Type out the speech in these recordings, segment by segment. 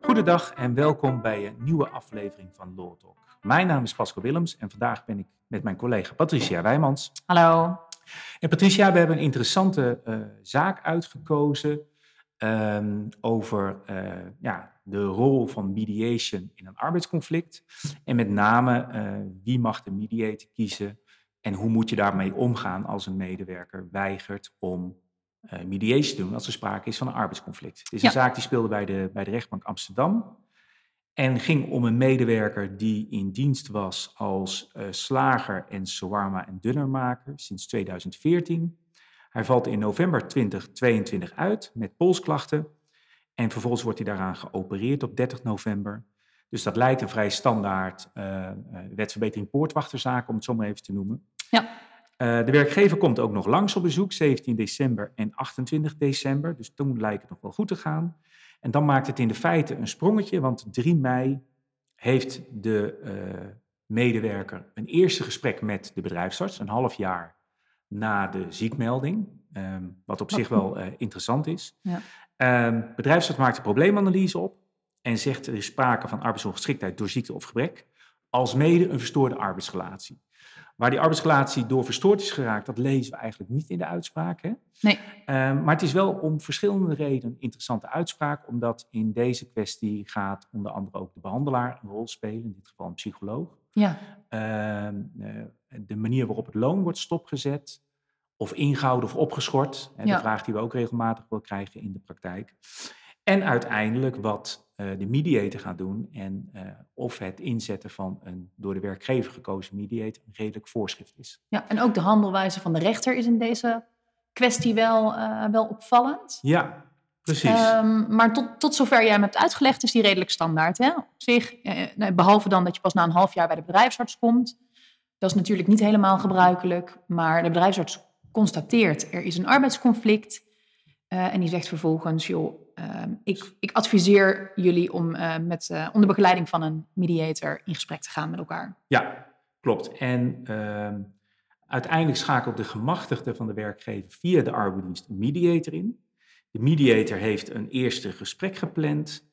Goedendag en welkom bij een nieuwe aflevering van Law Talk. Mijn naam is Pascal Willems en vandaag ben ik met mijn collega Patricia Wijmans. Hallo. En Patricia, we hebben een interessante uh, zaak uitgekozen um, over uh, ja, de rol van mediation in een arbeidsconflict. En met name uh, wie mag de mediator kiezen en hoe moet je daarmee omgaan als een medewerker weigert om uh, mediation te doen als er sprake is van een arbeidsconflict. Het is ja. een zaak die speelde bij de, bij de rechtbank Amsterdam. En ging om een medewerker die in dienst was als uh, slager en shawarma- en dunnermaker sinds 2014. Hij valt in november 2022 uit met polsklachten. En vervolgens wordt hij daaraan geopereerd op 30 november. Dus dat lijkt een vrij standaard uh, wetverbetering poortwachterzaak, om het zo maar even te noemen. Ja. Uh, de werkgever komt ook nog langs op bezoek, 17 december en 28 december. Dus toen lijkt het nog wel goed te gaan. En dan maakt het in de feite een sprongetje, want 3 mei heeft de uh, medewerker een eerste gesprek met de bedrijfsarts, een half jaar na de ziekmelding, um, wat op zich wel uh, interessant is. Ja. Um, bedrijfsarts maakt een probleemanalyse op en zegt er is sprake van arbeidsongeschiktheid door ziekte of gebrek, als mede een verstoorde arbeidsrelatie. Waar die arbeidsrelatie door verstoord is geraakt, dat lezen we eigenlijk niet in de uitspraak. Hè? Nee. Um, maar het is wel om verschillende redenen een interessante uitspraak, omdat in deze kwestie gaat onder andere ook de behandelaar een rol spelen, in dit geval een psycholoog. Ja. Um, uh, de manier waarop het loon wordt stopgezet, of ingehouden of opgeschort. Hè, ja. De vraag die we ook regelmatig wel krijgen in de praktijk. En uiteindelijk wat uh, de mediator gaat doen en uh, of het inzetten van een door de werkgever gekozen mediator een redelijk voorschrift is. Ja, en ook de handelwijze van de rechter is in deze kwestie wel, uh, wel opvallend. Ja, precies. Um, maar tot, tot zover jij hem hebt uitgelegd is die redelijk standaard. Hè? Op zich, behalve dan dat je pas na een half jaar bij de bedrijfsarts komt. Dat is natuurlijk niet helemaal gebruikelijk, maar de bedrijfsarts constateert er is een arbeidsconflict. Uh, en die zegt vervolgens, joh, uh, ik, ik, adviseer jullie om uh, met, onder begeleiding van een mediator in gesprek te gaan met elkaar. Ja, klopt. En ehm, uiteindelijk schakelt de gemachtigde van de werkgever via de arbeidsdienst een mediator in. De mediator heeft een eerste gesprek gepland.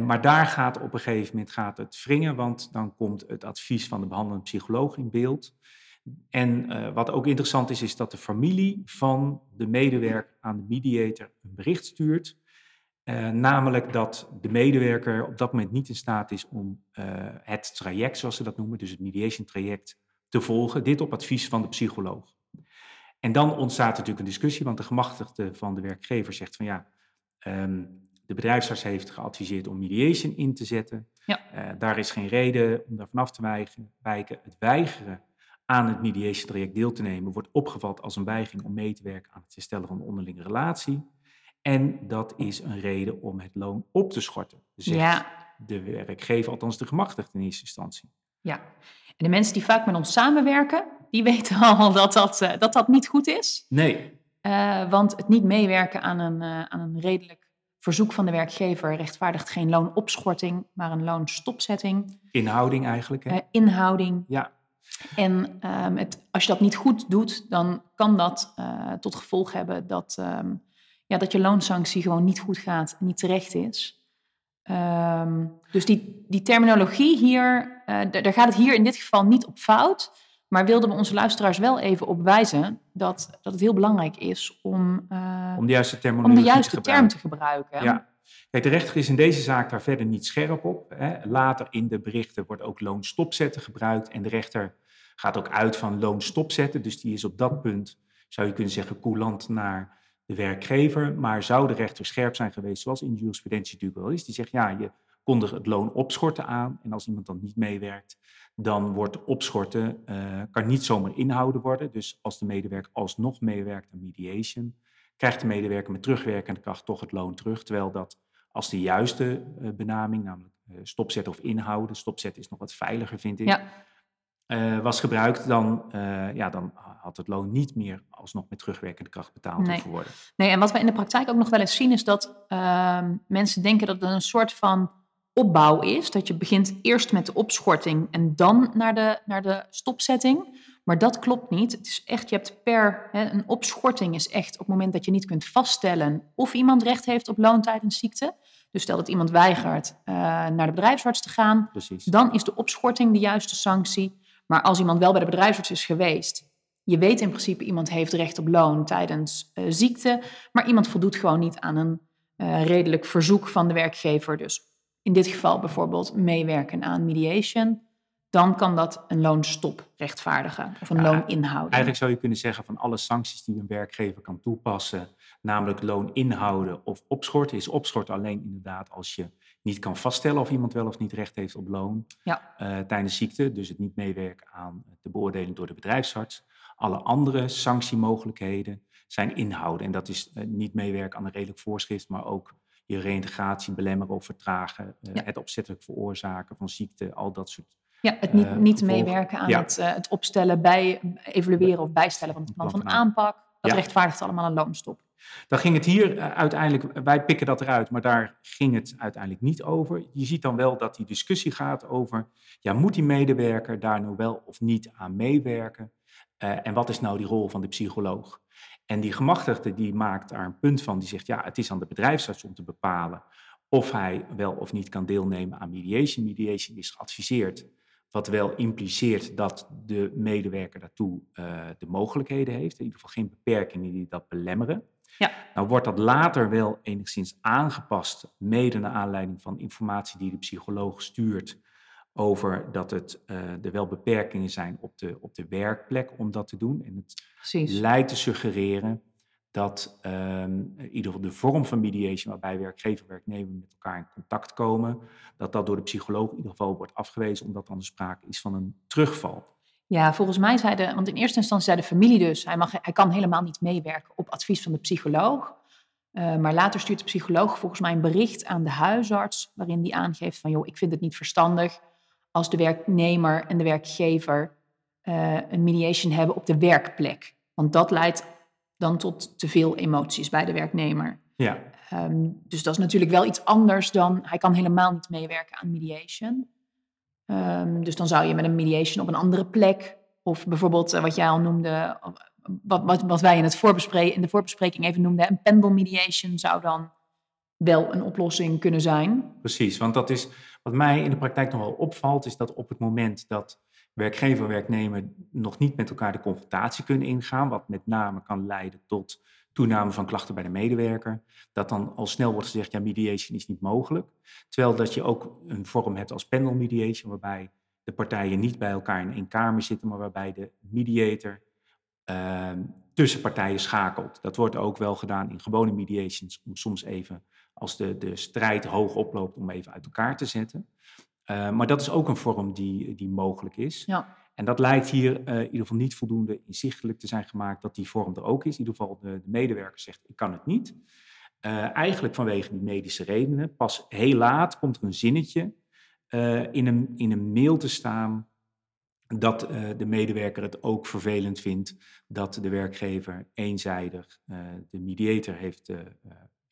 maar daar gaat op een gegeven moment gaat het wringen, want dan komt het advies van de behandelende psycholoog in beeld. En uh, wat ook interessant is, is dat de familie van de medewerker aan de mediator een bericht stuurt. Uh, namelijk dat de medewerker op dat moment niet in staat is om uh, het traject, zoals ze dat noemen, dus het mediation traject, te volgen. Dit op advies van de psycholoog. En dan ontstaat natuurlijk een discussie, want de gemachtigde van de werkgever zegt van ja, um, de bedrijfsarts heeft geadviseerd om mediation in te zetten. Ja. daar is geen reden om daar vanaf te wijken. Het weigeren aan het mediation traject deel te nemen, wordt opgevat als een weigering om mee te werken aan het herstellen van de onderlinge relatie. En dat is een reden om het loon op te schorten, zegt ja. de werkgever, althans de gemachtigde in eerste instantie. Ja, en de mensen die vaak met ons samenwerken, die weten al dat dat, uh, dat, dat niet goed is. Nee. Uh, want het niet meewerken aan een, uh, aan een redelijk verzoek van de werkgever rechtvaardigt geen loonopschorting, maar een loonstopzetting. Inhouding eigenlijk. Hè? inhouding. Ja. En um, het, als je dat niet goed doet, dan kan dat uh, tot gevolg hebben dat, um, ja, dat je loonsanctie gewoon niet goed gaat niet terecht is. Um, dus die, die terminologie hier, uh, daar gaat het hier in dit geval niet op fout. Maar wilden we onze luisteraars wel even op wijzen dat, dat het heel belangrijk is om, uh, om de juiste, om de juiste te term te gebruiken. Ja. Kijk, de rechter is in deze zaak daar verder niet scherp op. Hè. Later in de berichten wordt ook loonstopzetten gebruikt. En de rechter gaat ook uit van loonstopzetten. Dus die is op dat punt, zou je kunnen zeggen, coulant naar de werkgever. Maar zou de rechter scherp zijn geweest, zoals in de jurisprudentie natuurlijk wel is. Die zegt, ja, je kondigt het loon opschorten aan. En als iemand dan niet meewerkt, dan wordt opschorten, uh, kan niet zomaar inhouden worden. Dus als de medewerker alsnog meewerkt aan mediation, krijgt de medewerker met terugwerkende kracht toch het loon terug. Terwijl dat als de juiste uh, benaming, namelijk uh, stopzetten of inhouden, stopzetten is nog wat veiliger, vind ik, ja. uh, was gebruikt, dan, ja, dan had het loon niet meer alsnog met terugwerkende kracht betaald nee. hoeven worden. Nee, en wat we in de praktijk ook nog wel eens zien, is dat ehm, mensen denken dat het een soort van opbouw is. Dat je begint eerst met de opschorting en dan naar de, naar de stopzetting. Maar dat klopt niet. Het is echt, je hebt per, hè, een opschorting is echt op het moment dat je niet kunt vaststellen of iemand recht heeft op loon tijdens ziekte. Dus stel dat iemand weigert uh, naar de bedrijfsarts te gaan, Precies. dan is de opschorting de juiste sanctie. Maar als iemand wel bij de bedrijfsarts is geweest, je weet in principe iemand heeft recht op loon tijdens uh, ziekte, maar iemand voldoet gewoon niet aan een uh, redelijk verzoek van de werkgever. Dus in dit geval bijvoorbeeld meewerken aan mediation dan kan dat een loonstop rechtvaardigen of een ja, looninhouden. Eigenlijk zou je kunnen zeggen van alle sancties die een werkgever kan toepassen, namelijk loon inhouden of opschorten, is opschorten alleen inderdaad als je niet kan vaststellen of iemand wel of niet recht heeft op loon ja. uh, tijdens ziekte, dus het niet meewerken aan de beoordeling door de bedrijfsarts. Alle andere sanctiemogelijkheden zijn inhouden en dat is uh, niet meewerken aan een redelijk voorschrift, maar ook je reïntegratie belemmeren of vertragen, uh, ja. het opzettelijk veroorzaken van ziekte, al dat soort ja, het niet, niet meewerken aan ja. het, uh, het opstellen, bij, evalueren of bijstellen van het plan van aanpak. Dat ja. rechtvaardigt allemaal een loonstop. Dan ging het hier uh, uiteindelijk, wij pikken dat eruit, maar daar ging het uiteindelijk niet over. Je ziet dan wel dat die discussie gaat over, ja, moet die medewerker daar nou wel of niet aan meewerken? Uh, en wat is nou die rol van de psycholoog? En die gemachtigde die maakt daar een punt van, die zegt, ja, het is aan de bedrijfsarts om te bepalen of hij wel of niet kan deelnemen aan mediation. Mediation is geadviseerd wat wel impliceert dat de medewerker daartoe uh, de mogelijkheden heeft. In ieder geval geen beperkingen die dat belemmeren. Ja. Nou wordt dat later wel enigszins aangepast, mede naar aanleiding van informatie die de psycholoog stuurt over dat het, uh, er wel beperkingen zijn op de, op de werkplek om dat te doen. En het Precies. lijkt te suggereren dat um, in ieder geval de vorm van mediation, waarbij werkgever en werknemer met elkaar in contact komen, dat dat door de psycholoog in ieder geval wordt afgewezen, omdat dan de sprake is van een terugval. Ja, volgens mij zei de, want in eerste instantie zei de familie dus, hij, mag, hij kan helemaal niet meewerken op advies van de psycholoog. Uh, maar later stuurt de psycholoog volgens mij een bericht aan de huisarts, waarin die aangeeft van, joh, ik vind het niet verstandig als de werknemer en de werkgever uh, een mediation hebben op de werkplek. Want dat leidt dan tot te veel emoties bij de werknemer. Ja. Um, dus dat is natuurlijk wel iets anders dan, hij kan helemaal niet meewerken aan mediation. Um, dus dan zou je met een mediation op een andere plek, of bijvoorbeeld uh, wat jij al noemde, wat, wat, wat wij in, het voorbespre in de voorbespreking even noemden, een pendelmediation zou dan wel een oplossing kunnen zijn. Precies, want dat is wat mij in de praktijk nog wel opvalt, is dat op het moment dat werkgever en werknemer nog niet met elkaar de confrontatie kunnen ingaan, wat met name kan leiden tot toename van klachten bij de medewerker, dat dan al snel wordt gezegd, ja, mediation is niet mogelijk. Terwijl dat je ook een vorm hebt als panel mediation, waarbij de partijen niet bij elkaar in één kamer zitten, maar waarbij de mediator uh, tussen partijen schakelt. Dat wordt ook wel gedaan in gewone mediations, om soms even, als de, de strijd hoog oploopt, om even uit elkaar te zetten. Uh, maar dat is ook een vorm die, die mogelijk is. Ja. En dat lijkt hier uh, in ieder geval niet voldoende inzichtelijk te zijn gemaakt dat die vorm er ook is. In ieder geval de, de medewerker zegt, ik kan het niet. Uh, eigenlijk vanwege die medische redenen. Pas heel laat komt er een zinnetje in, een, in een mail te staan dat de medewerker het ook vervelend vindt dat de werkgever eenzijdig de mediator heeft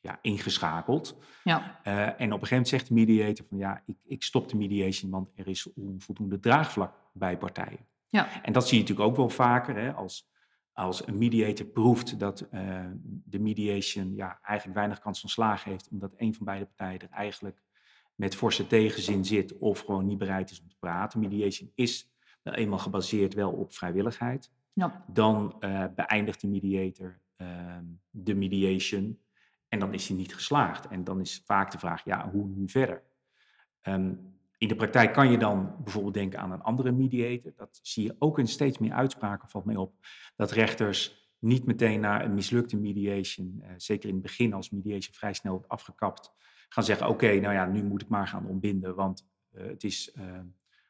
ja, ingeschakeld. Ja. Uh, en op een gegeven moment zegt de mediator van ja, ik, ik stop de mediation, want er is onvoldoende draagvlak bij partijen. Ja. En dat zie je natuurlijk ook wel vaker hè, als, als een mediator proeft dat uh, de mediation ja, eigenlijk weinig kans van slagen heeft, omdat een van beide partijen er eigenlijk met forse tegenzin zit of gewoon niet bereid is om te praten. Mediation is nou eenmaal gebaseerd wel op vrijwilligheid. Ja. Dan uh, beëindigt de mediator de mediation en dan is hij niet geslaagd. En dan is vaak de vraag, ja, hoe nu verder? Um, in de praktijk kan je dan bijvoorbeeld denken aan een andere mediator. Dat zie je ook in steeds meer uitspraken, valt mij op. Dat rechters niet meteen naar een mislukte mediation, uh, zeker in het begin als mediation vrij snel wordt afgekapt, gaan zeggen, oké, nou ja, nu moet ik maar gaan ontbinden, want uh, het is uh,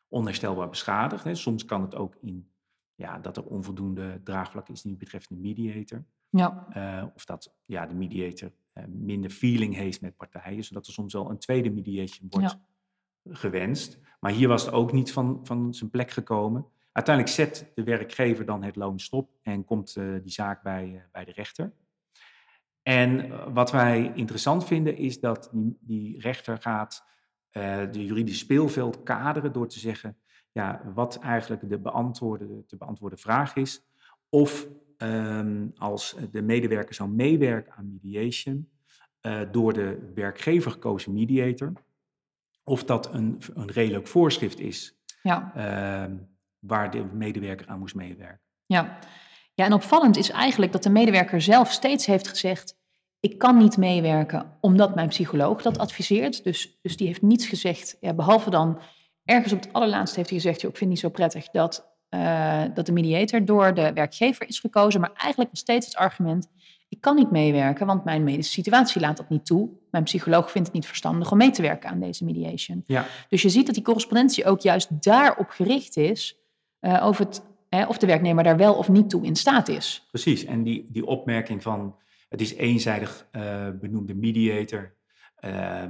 onherstelbaar beschadigd. Hè. Soms kan het ook in ja, dat er onvoldoende draagvlak is die betreft een mediator. Ja. Uh, of dat ja, de mediator uh, minder feeling heeft met partijen, zodat er soms wel een tweede mediation wordt ja. gewenst. Maar hier was het ook niet van, van zijn plek gekomen. Uiteindelijk zet de werkgever dan het loon stop en komt uh, die zaak bij, bij de rechter. En wat wij interessant vinden is dat die, die rechter gaat de juridische speelveld kaderen door te zeggen, ja, wat eigenlijk de beantwoorde, te beantwoorden vraag is. Of ehm, als de medewerker zou meewerken aan mediation uh, door de werkgever gekozen mediator, of dat een, een redelijk voorschrift is ja. uh, waar de medewerker aan moest meewerken. Ja. ja, en opvallend is eigenlijk dat de medewerker zelf steeds heeft gezegd: Ik kan niet meewerken omdat mijn psycholoog dat adviseert. Dus, dus die heeft niets gezegd, ja, behalve dan ergens op het allerlaatste heeft hij gezegd: Ik vind het niet zo prettig dat uh, dat de mediator door de werkgever is gekozen. Maar eigenlijk nog steeds het argument: ik kan niet meewerken, want mijn medische situatie laat dat niet toe. Mijn psycholoog vindt het niet verstandig om mee te werken aan deze mediation. Ja. Dus je ziet dat die correspondentie ook juist daarop gericht is uh, over het, hè, of de werknemer daar wel of niet toe in staat is. Precies, en die, die opmerking van het is eenzijdig uh, benoemde mediator. Uh,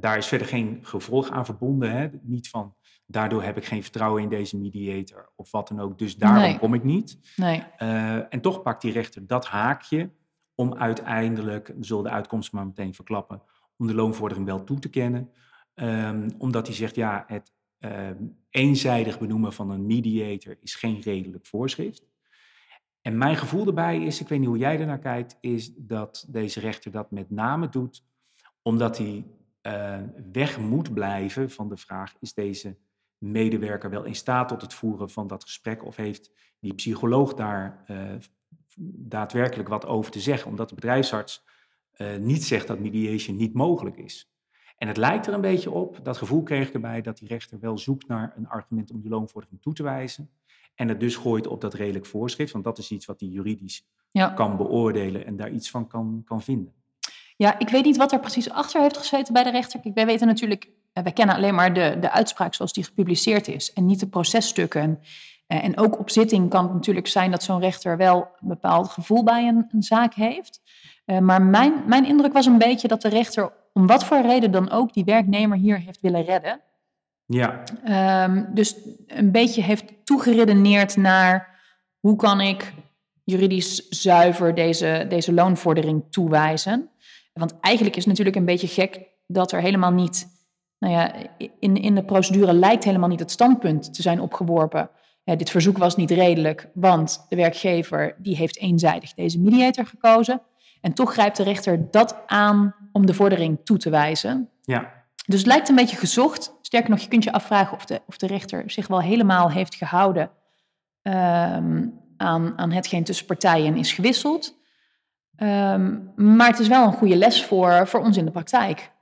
daar is verder geen gevolg aan verbonden. Hè? Niet van daardoor heb ik geen vertrouwen in deze mediator of wat dan ook. Dus daarom kom ik niet. Nee. Uh, en toch pakt die rechter dat haakje om uiteindelijk, we zullen de uitkomst maar meteen verklappen, om de loonvordering wel toe te kennen. Um, omdat hij zegt, ja, het um, eenzijdig benoemen van een mediator is geen redelijk voorschrift. En mijn gevoel erbij is, ik weet niet hoe jij ernaar kijkt, is dat deze rechter dat met name doet omdat hij uh, weg moet blijven van de vraag, is deze medewerker wel in staat tot het voeren van dat gesprek of heeft die psycholoog daar uh, daadwerkelijk wat over te zeggen, omdat de bedrijfsarts uh, niet zegt dat mediation niet mogelijk is. En het lijkt er een beetje op, dat gevoel kreeg ik erbij, dat die rechter wel zoekt naar een argument om die loonvordering toe te wijzen. En het dus gooit op dat redelijk voorschrift, want dat is iets wat hij juridisch ja. kan beoordelen en daar iets van kan, kan vinden. Ja, ik weet niet wat er precies achter heeft gezeten bij de rechter. Kijk, wij weten natuurlijk, eh, wij kennen alleen maar de, de uitspraak zoals die gepubliceerd is en niet de processtukken. Eh, en ook op zitting kan het natuurlijk zijn dat zo'n rechter wel een bepaald gevoel bij een, een zaak heeft. Uh, maar mijn, mijn indruk was een beetje dat de rechter, om wat voor reden dan ook, die werknemer hier heeft willen redden. Ja. Um, dus een beetje heeft toegeredeneerd naar hoe kan ik juridisch zuiver deze, deze loonvordering toewijzen. Want eigenlijk is het natuurlijk een beetje gek dat er helemaal niet, nou ja, in, in de procedure lijkt helemaal niet het standpunt te zijn opgeworpen dit verzoek was niet redelijk, want de werkgever die heeft eenzijdig deze mediator gekozen. En toch grijpt de rechter dat aan om de vordering toe te wijzen. Ja. Dus het lijkt een beetje gezocht. Sterker nog, je kunt je afvragen of de, of de rechter zich wel helemaal heeft gehouden um, aan, aan hetgeen tussen partijen is gewisseld. Um, maar het is wel een goede les voor, voor ons in de praktijk.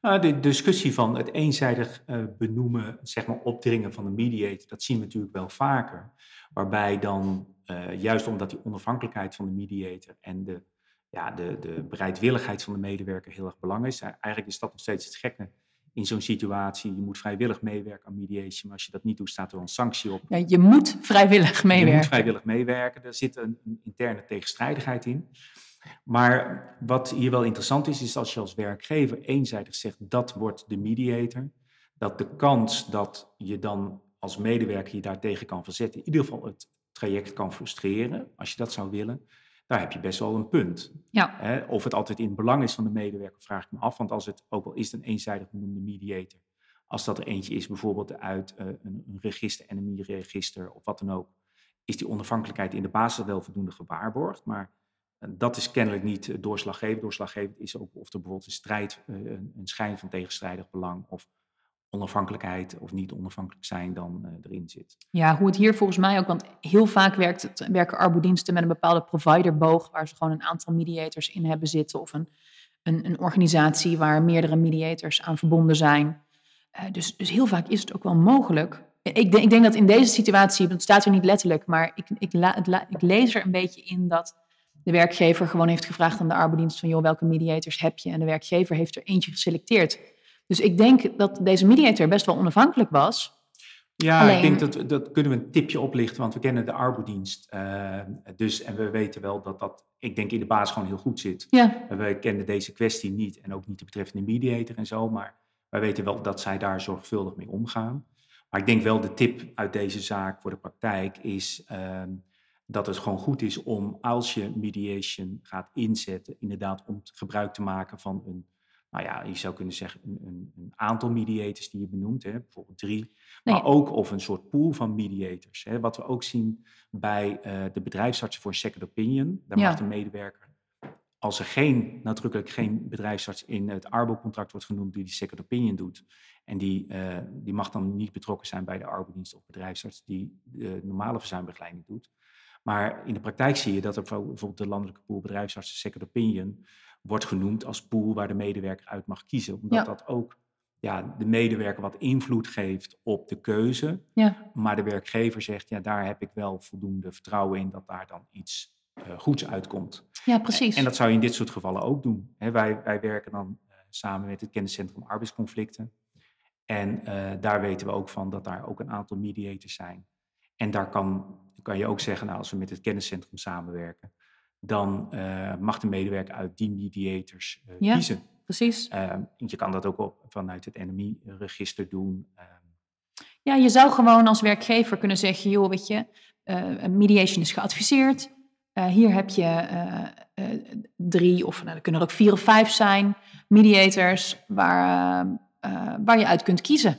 Nou, de discussie van het eenzijdig uh, benoemen, zeg maar opdringen van een mediator, dat zien we natuurlijk wel vaker. Waarbij dan, uh, juist omdat die onafhankelijkheid van de mediator en de, ja, de, de bereidwilligheid van de medewerker heel erg belangrijk is. Eigenlijk is dat nog steeds het gekke in zo'n situatie. Je moet vrijwillig meewerken aan mediation, maar als je dat niet doet, staat er een sanctie op. Ja, je moet vrijwillig meewerken. Je moet vrijwillig meewerken. Er zit een, een interne tegenstrijdigheid in. Maar wat hier wel interessant is, is als je als werkgever eenzijdig zegt dat wordt de mediator, dat de kans dat je dan als medewerker je daartegen kan verzetten, in ieder geval het traject kan frustreren, als je dat zou willen, daar heb je best wel een punt. Ja. of het altijd in het belang is van de medewerker, vraag ik me af. Want als het, ook al is een eenzijdig benoemde mediator, als dat er eentje is, bijvoorbeeld uit een, een register, NMI-register of wat dan ook, is die onafhankelijkheid in de basis wel voldoende gewaarborgd. Maar dat is kennelijk niet eh, doorslaggevend. Doorslaggevend is ook of er bijvoorbeeld een strijd, eh, een schijn van tegenstrijdig belang of onafhankelijkheid of niet onafhankelijk zijn dan uh, erin zit. Ja, hoe het hier volgens mij ook, want heel vaak werkt het, werken arbodiensten met een bepaalde providerboog, waar ze gewoon een aantal mediators in hebben zitten, of een, een, een organisatie waar meerdere mediators aan verbonden zijn. Dus, dus heel vaak is het ook wel mogelijk. Ik, denk, ik denk dat in deze situatie, het staat er niet letterlijk, maar ik, ik, la, ik lees er een beetje in dat de werkgever gewoon heeft gevraagd aan de arbeidsdienst van joh, welke mediators heb je? En de werkgever heeft er eentje geselecteerd. Dus ik denk dat deze mediator best wel onafhankelijk was. Ja, ik denk dat, dat kunnen we een tipje oplichten, want we kennen de arbeidsdienst. Uh, dus, en we weten wel dat dat, ik denk, in de baas gewoon heel goed zit. Ja. We kennen deze kwestie niet en ook niet de betreffende mediator en zo, maar wij weten wel dat zij daar zorgvuldig mee omgaan. Maar ik denk wel de tip uit deze zaak voor de praktijk is... Uh, dat het gewoon goed is om als je mediation gaat inzetten, inderdaad om gebruik te maken van een, nou ja, je zou kunnen zeggen een, een, een aantal mediators die je benoemt, hè, bijvoorbeeld drie. Nee. Maar ook of een soort pool van mediators. Hè, wat we ook zien bij eh, de bedrijfsartsen voor second opinion. Daar Ja. mag de medewerker, als er geen, nadrukkelijk geen bedrijfsarts in het Arbo-contract wordt genoemd die die second opinion doet. En die, eh, die mag dan niet betrokken zijn bij de arbeidsdienst of bedrijfsarts die de normale verzuimbegeleiding doet. Maar in de praktijk zie je dat er bijvoorbeeld de landelijke pool bedrijfsartsen second opinion wordt genoemd als pool waar de medewerker uit mag kiezen. Omdat Ja. dat ook ja, de medewerker wat invloed geeft op de keuze. Ja, Maar de werkgever zegt, ja, daar heb ik wel voldoende vertrouwen in dat daar dan iets eh, goeds uitkomt. ja precies. En dat zou je in dit soort gevallen ook doen. Wij, wij werken dan eh, samen met het kenniscentrum arbeidsconflicten. En eh, daar weten we ook van dat daar ook een aantal mediators zijn. En daar kan, kan je ook zeggen, nou, als we met het kenniscentrum samenwerken, dan eh, mag de medewerker uit die mediators eh, Ja. kiezen. precies. Ehm, je kan dat ook op, vanuit het NMI-register doen. Ehm, Ja, je zou gewoon als werkgever kunnen zeggen, joh, weet je, eh, mediation is geadviseerd. Hier heb je drie, of nou, er kunnen er ook vier of vijf zijn, mediators waar, waar je uit kunt kiezen.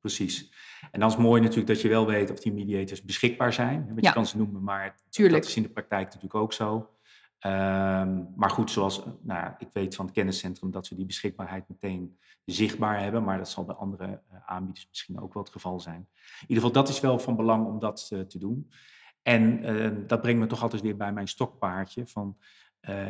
Precies. En dan is het mooi natuurlijk dat je wel weet of die mediators beschikbaar zijn. Want Ja. je kan ze noemen, maar Tuurlijk. dat is in de praktijk natuurlijk ook zo. Ehm, maar goed, zoals eh, nou, ik weet van het kenniscentrum dat we die beschikbaarheid meteen zichtbaar hebben. Maar dat zal bij andere eh, aanbieders misschien ook wel het geval zijn. In ieder geval, dat is wel van belang om dat eh, te doen. En eh, dat brengt me toch altijd weer bij mijn stokpaardje. Van,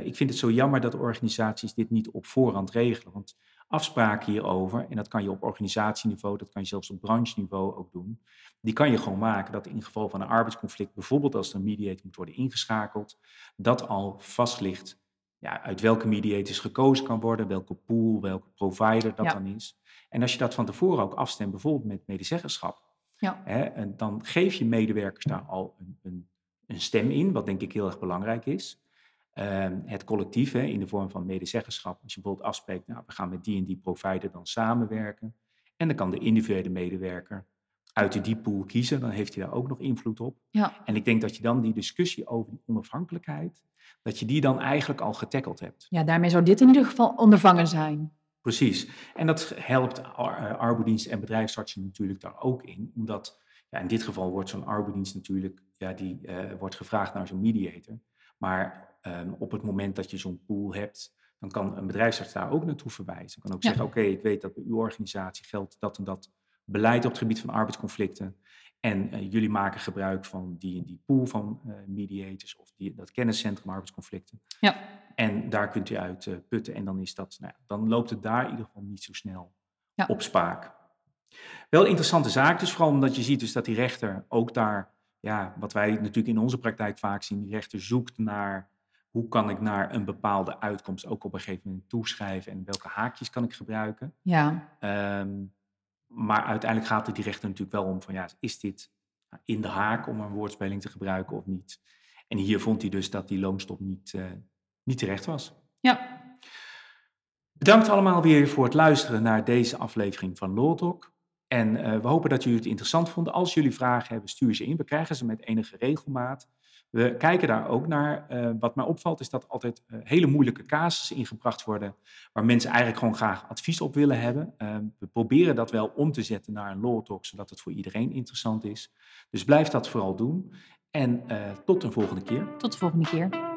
ik vind het zo jammer dat organisaties dit niet op voorhand regelen. Want afspraken hierover, en dat kan je op organisatieniveau, dat kan je zelfs op brancheniveau ook doen, die kan je gewoon maken dat in geval van een arbeidsconflict, bijvoorbeeld als er een mediator moet worden ingeschakeld, dat al vast ligt ja, uit welke mediators gekozen kan worden, welke pool, welke provider dat Ja. dan is. En als je dat van tevoren ook afstemt, bijvoorbeeld met medezeggenschap, Ja. hè, en dan geef je medewerkers daar al een, een, een stem in, wat denk ik heel erg belangrijk is. Ehm, het collectief hè, in de vorm van medezeggenschap. Als je bijvoorbeeld afspreekt, nou, we gaan met die en die provider dan samenwerken. En dan kan de individuele medewerker uit die pool kiezen. Dan heeft hij daar ook nog invloed op. Ja, En ik denk dat je dan die discussie over die onafhankelijkheid, dat je die dan eigenlijk al getackeld hebt. ja, daarmee zou dit in ieder geval ondervangen zijn. Precies. En dat helpt ar- eh, arbeidsdiensten en bedrijfsartsen natuurlijk daar ook in. Omdat ja, in dit geval wordt zo'n arbeidsdienst natuurlijk, ja, die eh, wordt gevraagd naar zo'n mediator. Maar ehm, op het moment dat je zo'n pool hebt, dan kan een bedrijfsarts daar ook naartoe verwijzen. Kan ook Ja. zeggen, oké, ik weet dat bij uw organisatie geldt dat en dat beleid op het gebied van arbeidsconflicten. En eh, jullie maken gebruik van die en die pool van eh, mediators of die, dat kenniscentrum arbeidsconflicten. Ja, En daar kunt u uit eh, putten. En dan, is dat, nou dan loopt het daar in ieder geval niet zo snel Ja. op spaak. Wel een interessante zaak, dus vooral omdat je ziet dus dat die rechter ook daar, ja, wat wij natuurlijk in onze praktijk vaak zien, die rechter zoekt naar hoe kan ik naar een bepaalde uitkomst ook op een gegeven moment toeschrijven en welke haakjes kan ik gebruiken. ja, Ehm, maar uiteindelijk gaat het die rechter natuurlijk wel om van ja, is dit in de haak om een woordspeling te gebruiken of niet? En hier vond hij dus dat die loonstop niet, eh, niet terecht was. ja. Bedankt allemaal weer voor het luisteren naar deze aflevering van Law Talk. En eh, we hopen dat jullie het interessant vonden. Als jullie vragen hebben, stuur ze in. We krijgen ze met enige regelmaat. We kijken daar ook naar. Eh, wat mij opvalt is dat altijd eh, hele moeilijke casussen ingebracht worden... waar mensen eigenlijk gewoon graag advies op willen hebben. Eh, we proberen dat wel om te zetten naar een Law Talk... zodat het voor iedereen interessant is. Dus blijf dat vooral doen. En tot een volgende keer. Tot de volgende keer.